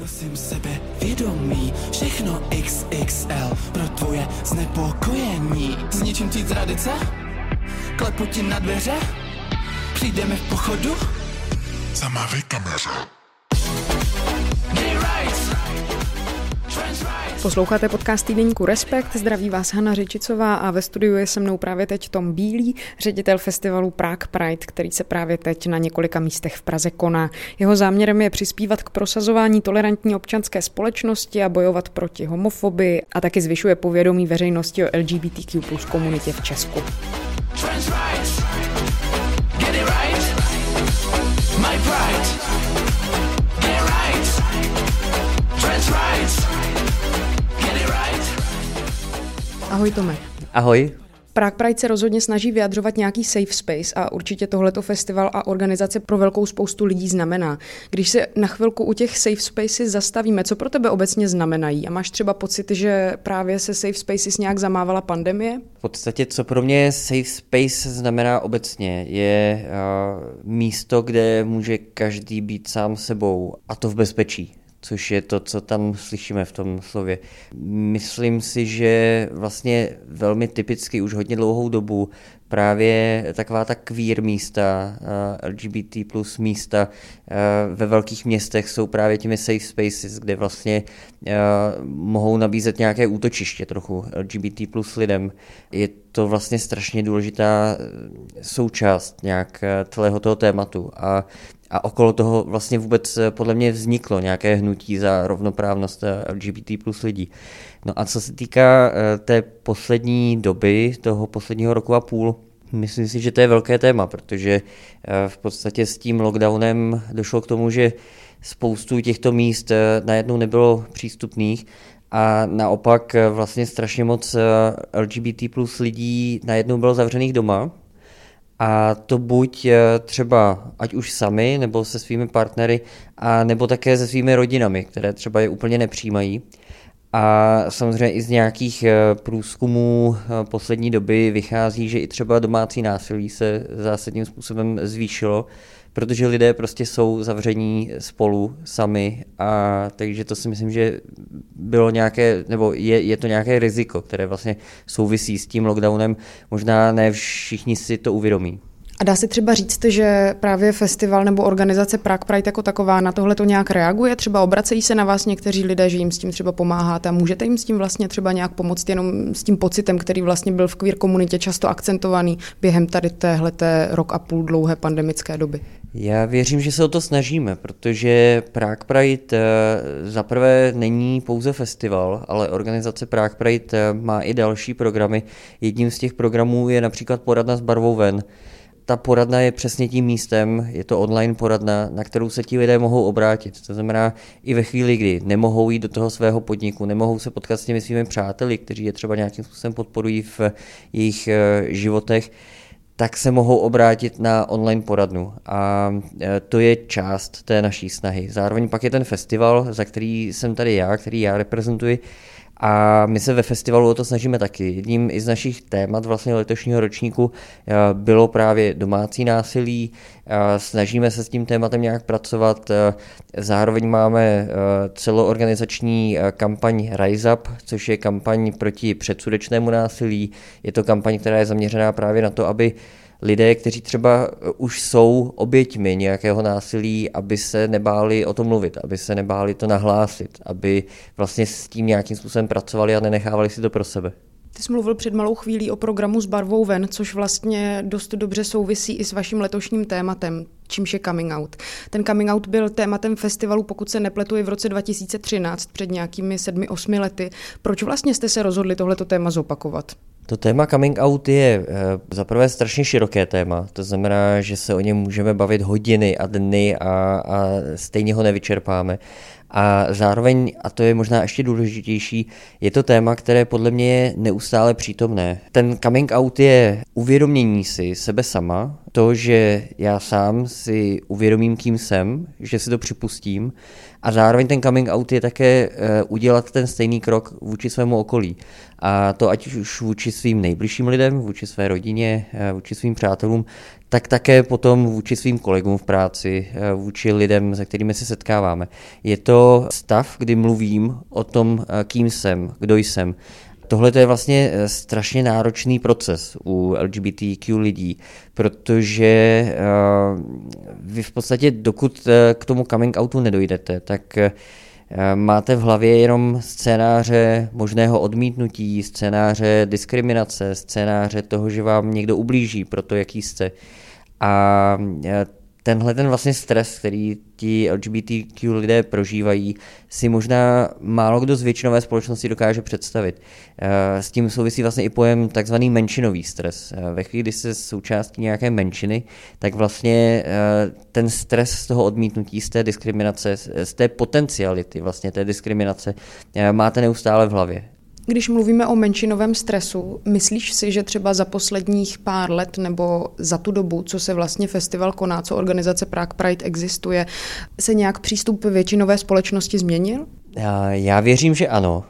Nosím sebe vědomí, všechno XXL pro tvoje znepokojení. Zničím ti tradice, klepu ti na dveře, přijdeme v pochodu. Zamávej kameře. Posloucháte podcast týdeníku Respekt, zdraví vás Hanna Řečicová a ve studiu je se mnou právě teď Tom Bílý, ředitel festivalu Prague Pride, který se právě teď na několika místech v Praze koná. Jeho záměrem je přispívat k prosazování tolerantní občanské společnosti a bojovat proti homofobii a taky zvyšuje povědomí veřejnosti o LGBTQ plus komunitě v Česku. Trans Ahoj Tome. Ahoj. Prague Pride se rozhodně snaží vyjadřovat nějaký safe space a určitě tohleto festival a organizace pro velkou spoustu lidí znamená. Když se na chvilku u těch safe spaces zastavíme, co pro tebe obecně znamenají? A máš třeba pocit, že právě se safe spaces nějak zamávala pandemie? V podstatě, co pro mě safe space znamená obecně, je uh, místo, kde může každý být sám sebou a to v bezpečí což je to, co tam slyšíme v tom slově. Myslím si, že vlastně velmi typicky už hodně dlouhou dobu právě taková ta queer místa, eh, LGBT plus místa eh, ve velkých městech jsou právě těmi safe spaces, kde vlastně eh, mohou nabízet nějaké útočiště trochu LGBT plus lidem. Je to vlastně strašně důležitá součást nějak celého toho tématu a a okolo toho vlastně vůbec podle mě vzniklo nějaké hnutí za rovnoprávnost LGBT plus lidí. No a co se týká té poslední doby, toho posledního roku a půl, Myslím si, že to je velké téma, protože v podstatě s tím lockdownem došlo k tomu, že spoustu těchto míst najednou nebylo přístupných a naopak vlastně strašně moc LGBT plus lidí najednou bylo zavřených doma, a to buď třeba ať už sami, nebo se svými partnery, a nebo také se svými rodinami, které třeba je úplně nepřijímají. A samozřejmě i z nějakých průzkumů poslední doby vychází, že i třeba domácí násilí se zásadním způsobem zvýšilo, protože lidé prostě jsou zavření spolu sami a takže to si myslím, že bylo nějaké, nebo je, je to nějaké riziko, které vlastně souvisí s tím lockdownem. Možná ne všichni si to uvědomí. A dá se třeba říct, že právě festival nebo organizace Prague Pride jako taková na tohle to nějak reaguje? Třeba obracejí se na vás někteří lidé, že jim s tím třeba pomáháte a můžete jim s tím vlastně třeba nějak pomoct jenom s tím pocitem, který vlastně byl v queer komunitě často akcentovaný během tady téhleté rok a půl dlouhé pandemické doby? Já věřím, že se o to snažíme, protože Prague Pride zaprvé není pouze festival, ale organizace Prague Pride má i další programy. Jedním z těch programů je například poradna s barvou ven, ta poradna je přesně tím místem, je to online poradna, na kterou se ti lidé mohou obrátit. To znamená, i ve chvíli, kdy nemohou jít do toho svého podniku, nemohou se potkat s těmi svými přáteli, kteří je třeba nějakým způsobem podporují v jejich životech, tak se mohou obrátit na online poradnu. A to je část té naší snahy. Zároveň pak je ten festival, za který jsem tady já, který já reprezentuji, a my se ve festivalu o to snažíme taky. Jedním i z našich témat vlastně letošního ročníku eh, bylo právě domácí násilí. Eh, snažíme se s tím tématem nějak pracovat. Eh, zároveň máme celoorganizační kampaň Rise Up, což je kampaň proti předsudečnému násilí. Je to kampaň, která je zaměřená právě na to, aby lidé, kteří třeba eh, už jsou oběťmi nějakého násilí, aby se nebáli o tom mluvit, aby se nebáli to nahlásit, aby vlastně s tím nějakým způsobem pracovali a nenechávali si to pro sebe. Ty jsi mluvil před malou chvílí o programu s barvou ven, což vlastně dost dobře souvisí i s vaším letošním tématem, čímž je coming out. Ten coming out byl tématem festivalu, pokud se nepletu, i v roce 2013, před nějakými sedmi, osmi lety. Proč vlastně jste se rozhodli tohleto téma zopakovat? To téma coming out je zaprvé strašně široké téma, to znamená, že se o něm můžeme bavit hodiny a dny a, a stejně ho nevyčerpáme. A zároveň, a to je možná ještě důležitější, je to téma, které podle mě je neustále přítomné. Ten coming out je uvědomění si sebe sama, to, že já sám si uvědomím, kým jsem, že si to připustím a zároveň ten coming out je také udělat ten stejný krok vůči svému okolí. A to ať už vůči svým nejbližším lidem, vůči své rodině, vůči svým přátelům, tak také potom vůči svým kolegům v práci, eh, vůči lidem, se kterými se setkáváme. Je to stav, kdy mluvím o tom, eh, kým jsem, kdo jsem. Tohle je vlastně eh, strašně náročný proces u LGBTQ lidí, protože vy v podstatě, dokud k tomu coming outu nedojdete, tak máte v hlavě jenom scénáře možného odmítnutí, scénáře diskriminace, scénáře toho, že vám někdo ublíží pro to, jaký jste. A tenhle ten vlastně stres, který ti LGBTQ lidé prožívají, si možná málo kdo z většinové společnosti dokáže představit. E, s tím souvisí vlastně i pojem takzvaný menšinový stres. E, ve chvíli, kdy se součástí nějaké menšiny, tak vlastně ten stres z toho odmítnutí, z té diskriminace, z té potenciality vlastně té diskriminace máte neustále v hlavě. Když mluvíme o menšinovém stresu, myslíš si, že třeba za posledních pár let nebo za tu dobu, co se vlastně festival koná, co organizace Prague Pride existuje, se nějak přístup většinové společnosti změnil? Já věřím, že ano.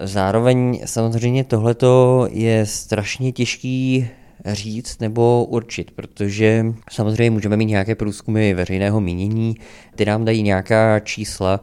Zároveň samozřejmě tohleto je strašně těžký říct nebo určit, protože samozřejmě můžeme mít nějaké průzkumy veřejného mínění, ty nám dají nějaká čísla,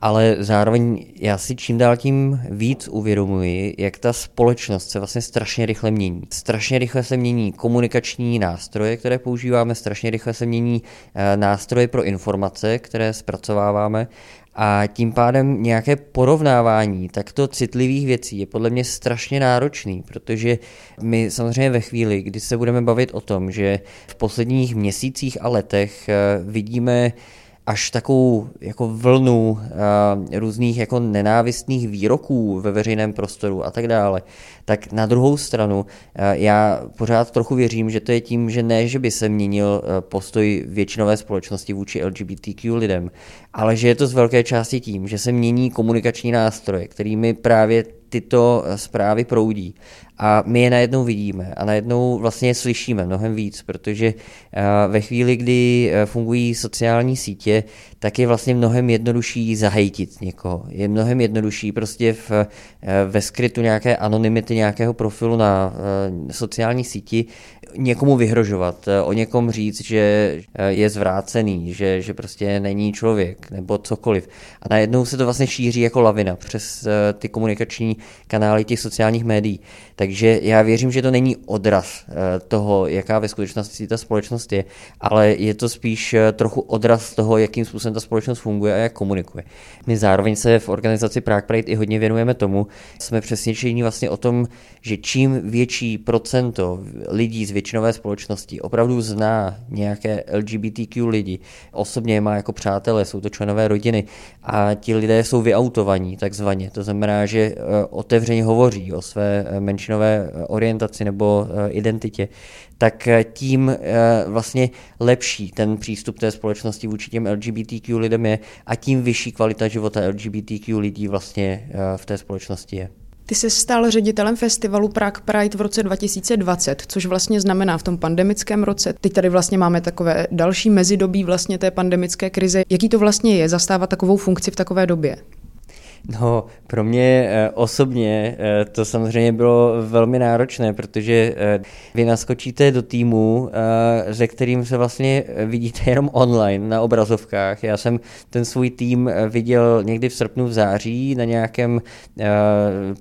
ale zároveň já si čím dál tím víc uvědomuji, jak ta společnost se vlastně strašně rychle mění. Strašně rychle se mění komunikační nástroje, které používáme, strašně rychle se mění eh, nástroje pro informace, které zpracováváme a tím pádem nějaké porovnávání takto citlivých věcí je podle mě strašně náročný, protože my samozřejmě ve chvíli, kdy se budeme bavit o tom, že v posledních měsících a letech eh, vidíme až takovou jako vlnu uh, různých jako nenávistných výroků ve veřejném prostoru a tak dále, tak na druhou stranu uh, já pořád trochu věřím, že to je tím, že ne, že by se měnil uh, postoj většinové společnosti vůči LGBTQ lidem, ale že je to z velké části tím, že se mění komunikační nástroje, kterými právě tyto zprávy proudí a my je najednou vidíme a najednou vlastně je slyšíme mnohem víc, protože eh, ve chvíli, kdy eh, fungují sociální sítě, tak je vlastně mnohem jednodušší zahejtit někoho. Je mnohem jednodušší prostě v, eh, ve skrytu nějaké anonymity nějakého profilu na sociální síti někomu vyhrožovat, o někom říct, že je zvrácený, že, že prostě není člověk nebo cokoliv. A najednou se to vlastně šíří jako lavina přes ty komunikační kanály těch sociálních médií. Takže já věřím, že to není odraz eh, toho, jaká ve skutečnosti ta společnost je, ale je to spíš eh, trochu odraz toho, jakým způsobem ta společnost funguje a jak komunikuje. My zároveň se v organizaci Prague Pride i hodně věnujeme tomu, jsme přesvědčení vlastně o tom, že čím větší procento lidí z většinové společnosti opravdu zná nějaké LGBTQ lidi, osobně je má jako přátelé, jsou to členové rodiny a ti lidé jsou vyautovaní takzvaně. To znamená, že eh, otevřeně hovoří o své menšinové menšinové eh, orientaci nebo eh, identitě, tak eh, tím vlastně lepší ten přístup té společnosti vůči těm LGBTQ lidem je a tím vyšší kvalita života LGBTQ lidí vlastně v té společnosti je. Ty se stal ředitelem festivalu Prague Pride v roce 2020, což vlastně znamená v tom pandemickém roce. Teď tady vlastně máme takové další mezidobí vlastně té pandemické krize. Jaký to vlastně je zastávat takovou funkci v takové době? No, pro mě eh, osobně eh, to samozřejmě bylo velmi náročné, protože eh, vy naskočíte do týmu, se kterým se vlastně vidíte jenom online na obrazovkách. Já jsem ten svůj tým viděl někdy v srpnu, v září na nějakém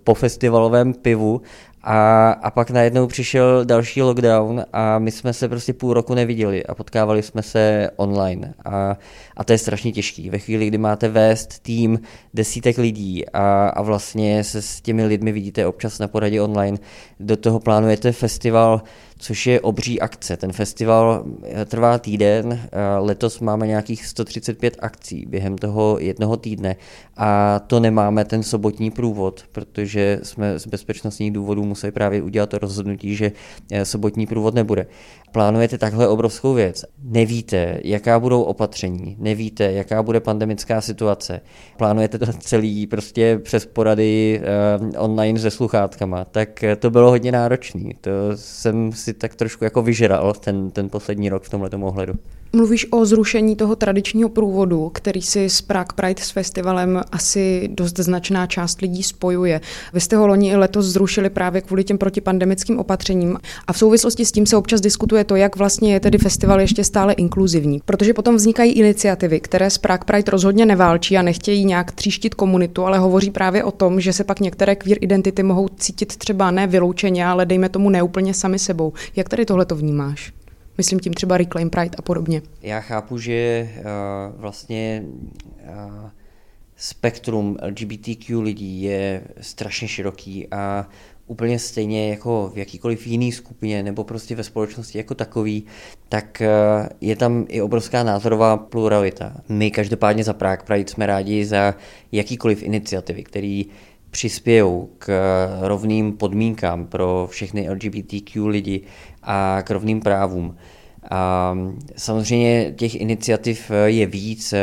pofestivalovém pivu a, a pak najednou přišel další lockdown a my jsme se prostě půl roku neviděli a potkávali jsme se online. A, a to je strašně těžký. Ve chvíli, kdy máte vést tým desítek lidí a, a vlastně se s těmi lidmi vidíte občas na poradě online, do toho plánujete festival, což je obří akce. Ten festival eh, trvá týden, letos máme nějakých 135 akcí během toho jednoho týdne a to nemáme ten sobotní průvod, protože jsme z bezpečnostních důvodů museli právě udělat to rozhodnutí, že eh, sobotní průvod nebude. Plánujete takhle obrovskou věc, nevíte, jaká budou opatření, nevíte, jaká bude pandemická situace, plánujete to celý prostě přes porady uh, online se sluchátkama, tak to bylo hodně náročné. To jsem si tak trošku jako vyžral ten, ten poslední rok v tomhle ohledu. Mluvíš o zrušení toho tradičního průvodu, který si s Prague Pride s festivalem asi dost značná část lidí spojuje. Vy jste ho loni i letos zrušili právě kvůli těm protipandemickým opatřením a v souvislosti s tím se občas diskutuje to, jak vlastně je tedy festival ještě stále inkluzivní. Protože potom vznikají iniciativy, které s Prague Pride rozhodně neválčí a nechtějí nějak tříštit komunitu, ale hovoří právě o tom, že se pak některé queer identity mohou cítit třeba ne vyloučeně, ale dejme tomu neúplně sami sebou. Jak tady tohle to vnímáš? Myslím tím třeba Reclaim Pride a podobně. Já chápu, že uh, vlastně uh, spektrum LGBTQ lidí je strašně široký a úplně stejně jako v jakýkoliv jiný skupině nebo prostě ve společnosti jako takový, tak je tam i obrovská názorová pluralita. My každopádně za Prague Pride jsme rádi za jakýkoliv iniciativy, který přispějou k rovným podmínkám pro všechny LGBTQ lidi a k rovným právům. A samozřejmě těch iniciativ je víc,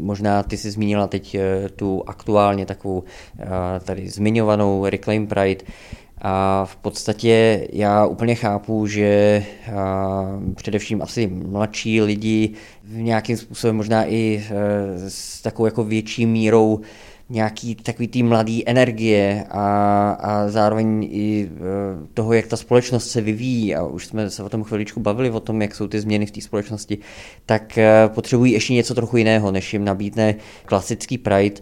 možná ty jsi zmínila teď tu aktuálně takovou tady zmiňovanou Reclaim Pride, a v podstatě já úplně chápu, že především asi mladší lidi v nějakým způsobem možná i s takovou jako větší mírou nějaký takový tý mladý energie a, a zároveň i e, toho, jak ta společnost se vyvíjí a už jsme se o tom chviličku bavili, o tom, jak jsou ty změny v té společnosti, tak e, potřebují ještě něco trochu jiného, než jim nabídne klasický Pride.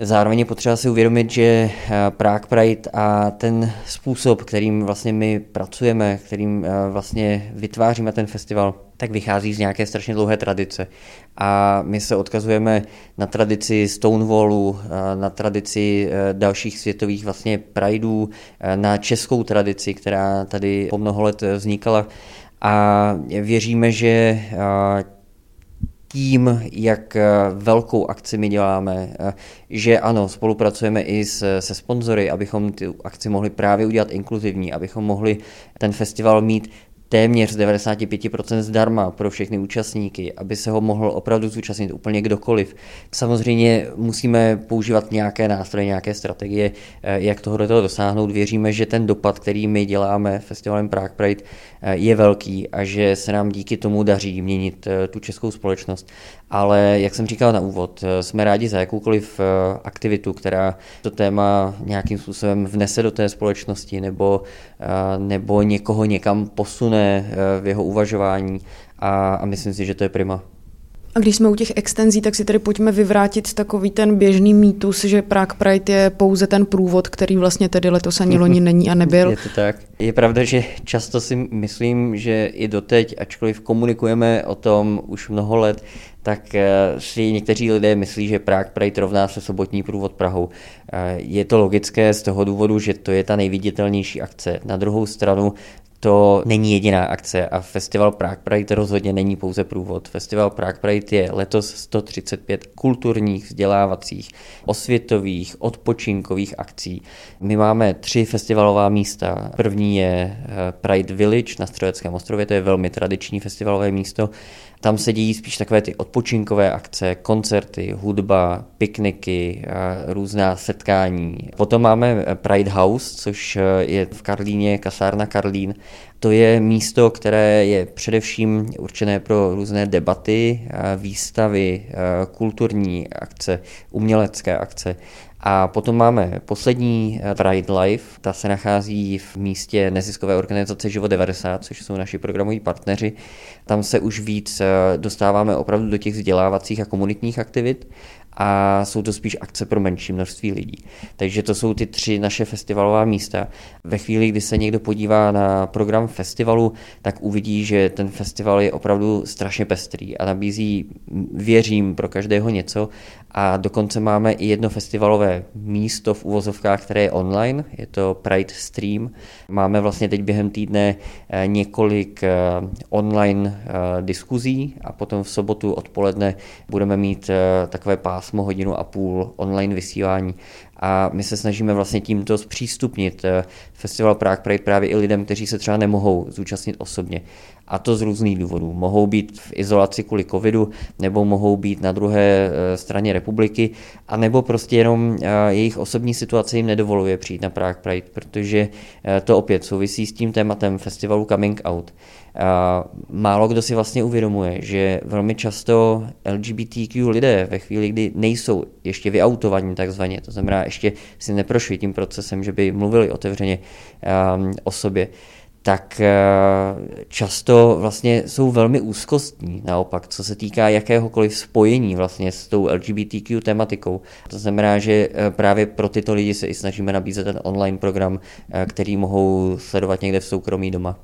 Zároveň je potřeba si uvědomit, že e, Prague Pride a ten způsob, kterým vlastně my pracujeme, kterým vlastně vytváříme ten festival, tak vychází z nějaké strašně dlouhé tradice. A my se odkazujeme na tradici Stonewallu, na tradici dalších světových vlastně Prideů, na českou tradici, která tady po mnoho let vznikala. A věříme, že tím, jak velkou akci my děláme, že ano, spolupracujeme i se, se sponzory, abychom tu akci mohli právě udělat inkluzivní, abychom mohli ten festival mít téměř z 95% zdarma pro všechny účastníky, aby se ho mohl opravdu zúčastnit úplně kdokoliv. Samozřejmě musíme používat nějaké nástroje, nějaké strategie, eh, jak tohle toho dosáhnout. Věříme, že ten dopad, který my děláme festivalem Prague Pride, eh, je velký a že se nám díky tomu daří měnit eh, tu českou společnost. Ale jak jsem říkal na úvod, jsme rádi za jakoukoliv aktivitu, která to téma nějakým způsobem vnese do té společnosti nebo, nebo někoho někam posune Eh, v jeho uvažování a, a myslím si, že to je prima. A když jsme u těch extenzí, tak si tedy pojďme vyvrátit takový ten běžný mýtus, že Prague Pride je pouze ten průvod, který vlastně tedy letos ani loni není a nebyl. Je to tak. Je pravda, že často si myslím, že i doteď, ačkoliv komunikujeme o tom už mnoho let, tak eh, si někteří lidé myslí, že Prague Pride rovná se sobotní průvod Prahou. Eh, je to logické z toho důvodu, že to je ta nejviditelnější akce. Na druhou stranu to není jediná akce a festival Prague Pride rozhodně není pouze průvod. Festival Prague Pride je letos 135 kulturních, vzdělávacích, osvětových, odpočinkových akcí. My máme tři festivalová místa. První je eh, Pride Village na Střeleckém ostrově, to je velmi tradiční festivalové místo. Tam se dějí spíš takové ty odpočinkové akce, koncerty, hudba, pikniky, různá setkání. Potom máme Pride House, což je v Karlíně, kasárna Karlín. To je místo, které je především určené pro různé debaty, výstavy, kulturní akce, umělecké akce. A potom máme poslední eh, Pride Life, ta se nachází v místě neziskové organizace Živo 90, což jsou naši programoví partneři. Tam se už víc eh, dostáváme opravdu do těch vzdělávacích a komunitních aktivit a jsou to spíš akce pro menší množství lidí. Takže to jsou ty tři naše festivalová místa. Ve chvíli, kdy se někdo podívá na program festivalu, tak uvidí, že ten festival je opravdu strašně pestrý a nabízí, věřím, pro každého něco a dokonce máme i jedno festivalové místo v uvozovkách, které je online, je to Pride Stream. Máme vlastně teď během týdne eh, několik eh, online eh, diskuzí a potom v sobotu odpoledne budeme mít takové pásmo hodinu a půl online vysílání a my se snažíme vlastně tímto zpřístupnit festival Prague Pride právě i lidem, kteří se třeba nemohou zúčastnit osobně. A to z různých důvodů. Mohou být v izolaci kvůli covidu, nebo mohou být na druhé eh, straně republiky, a nebo prostě jenom eh, jejich osobní situace jim nedovoluje přijít na Prague Pride, protože eh, to opět souvisí s tím tématem festivalu Coming Out. Málo kdo si vlastně uvědomuje, že velmi často LGBTQ lidé ve chvíli, kdy nejsou ještě vyautovaní takzvaně, to znamená ještě si neprošli tím procesem, že by mluvili otevřeně um, o sobě, tak eh, často vlastně jsou velmi úzkostní naopak, co se týká jakéhokoliv spojení vlastně s tou LGBTQ tematikou. To znamená, že eh, právě pro tyto lidi se i snažíme nabízet ten online program, eh, který mohou sledovat někde v soukromí doma.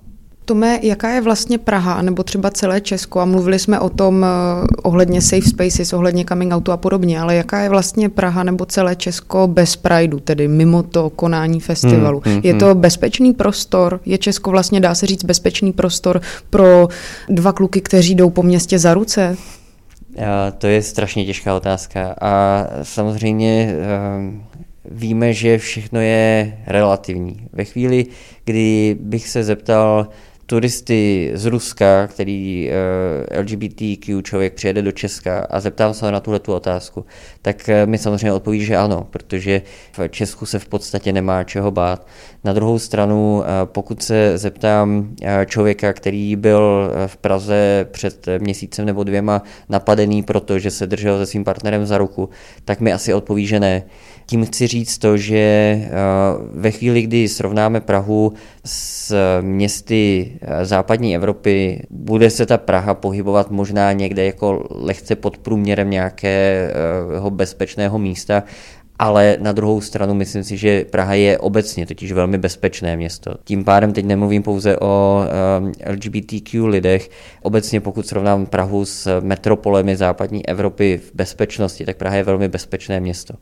Tome, jaká je vlastně Praha nebo třeba celé Česko? A mluvili jsme o tom uh, ohledně safe spaces, ohledně coming outu a podobně, ale jaká je vlastně Praha nebo celé Česko bez Prideu, tedy mimo to konání festivalu? Hmm, hmm, je to hmm. bezpečný prostor? Je Česko vlastně, dá se říct, bezpečný prostor pro dva kluky, kteří jdou po městě za ruce? A to je strašně těžká otázka a samozřejmě um, víme, že všechno je relativní. Ve chvíli, kdy bych se zeptal, turisty z Ruska, který uh, eh, LGBTQ člověk přijede do Česka a zeptám se na tuhle tu otázku, tak uh, mi samozřejmě odpoví, že ano, protože v Česku se v podstatě nemá čeho bát. Na druhou stranu, uh, pokud se zeptám uh, člověka, který byl v Praze před měsícem nebo dvěma napadený, protože se držel se svým partnerem za ruku, tak mi asi odpoví, že ne. Tím chci říct to, že ve chvíli, kdy srovnáme Prahu s městy západní Evropy, bude se ta Praha pohybovat možná někde jako lehce pod průměrem nějakého bezpečného místa, ale na druhou stranu myslím si, že Praha je obecně totiž velmi bezpečné město. Tím pádem teď nemluvím pouze o LGBTQ lidech. Obecně pokud srovnám Prahu s metropolemi západní Evropy v bezpečnosti, tak Praha je velmi bezpečné město.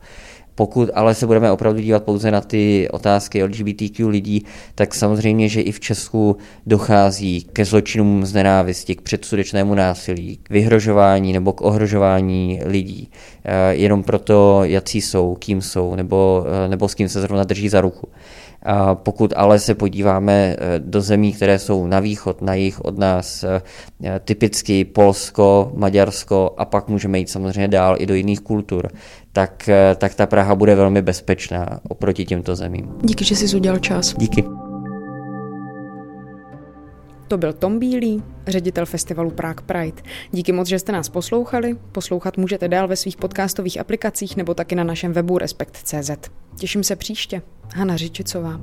Pokud ale se budeme opravdu dívat pouze na ty otázky LGBTQ lidí, tak samozřejmě, že i v Česku dochází ke zločinům z nenávisti, k předsudečnému násilí, k vyhrožování nebo k ohrožování lidí. Eh, jenom proto, jaký jsou, kým jsou, nebo, eh, nebo s kým se zrovna drží za ruku. A pokud ale se podíváme eh, do zemí, které jsou na východ, na jih od nás, typicky Polsko, Maďarsko a pak můžeme jít samozřejmě dál i do jiných kultur, tak, tak ta Praha bude velmi bezpečná oproti těmto zemím. Díky, že jsi udělal čas. Díky. To byl Tom Bílý, ředitel festivalu Prague Pride. Díky moc, že jste nás poslouchali. Poslouchat můžete dál ve svých podcastových aplikacích nebo taky na našem webu Respekt.cz. Těším se příště. Hana Řičicová.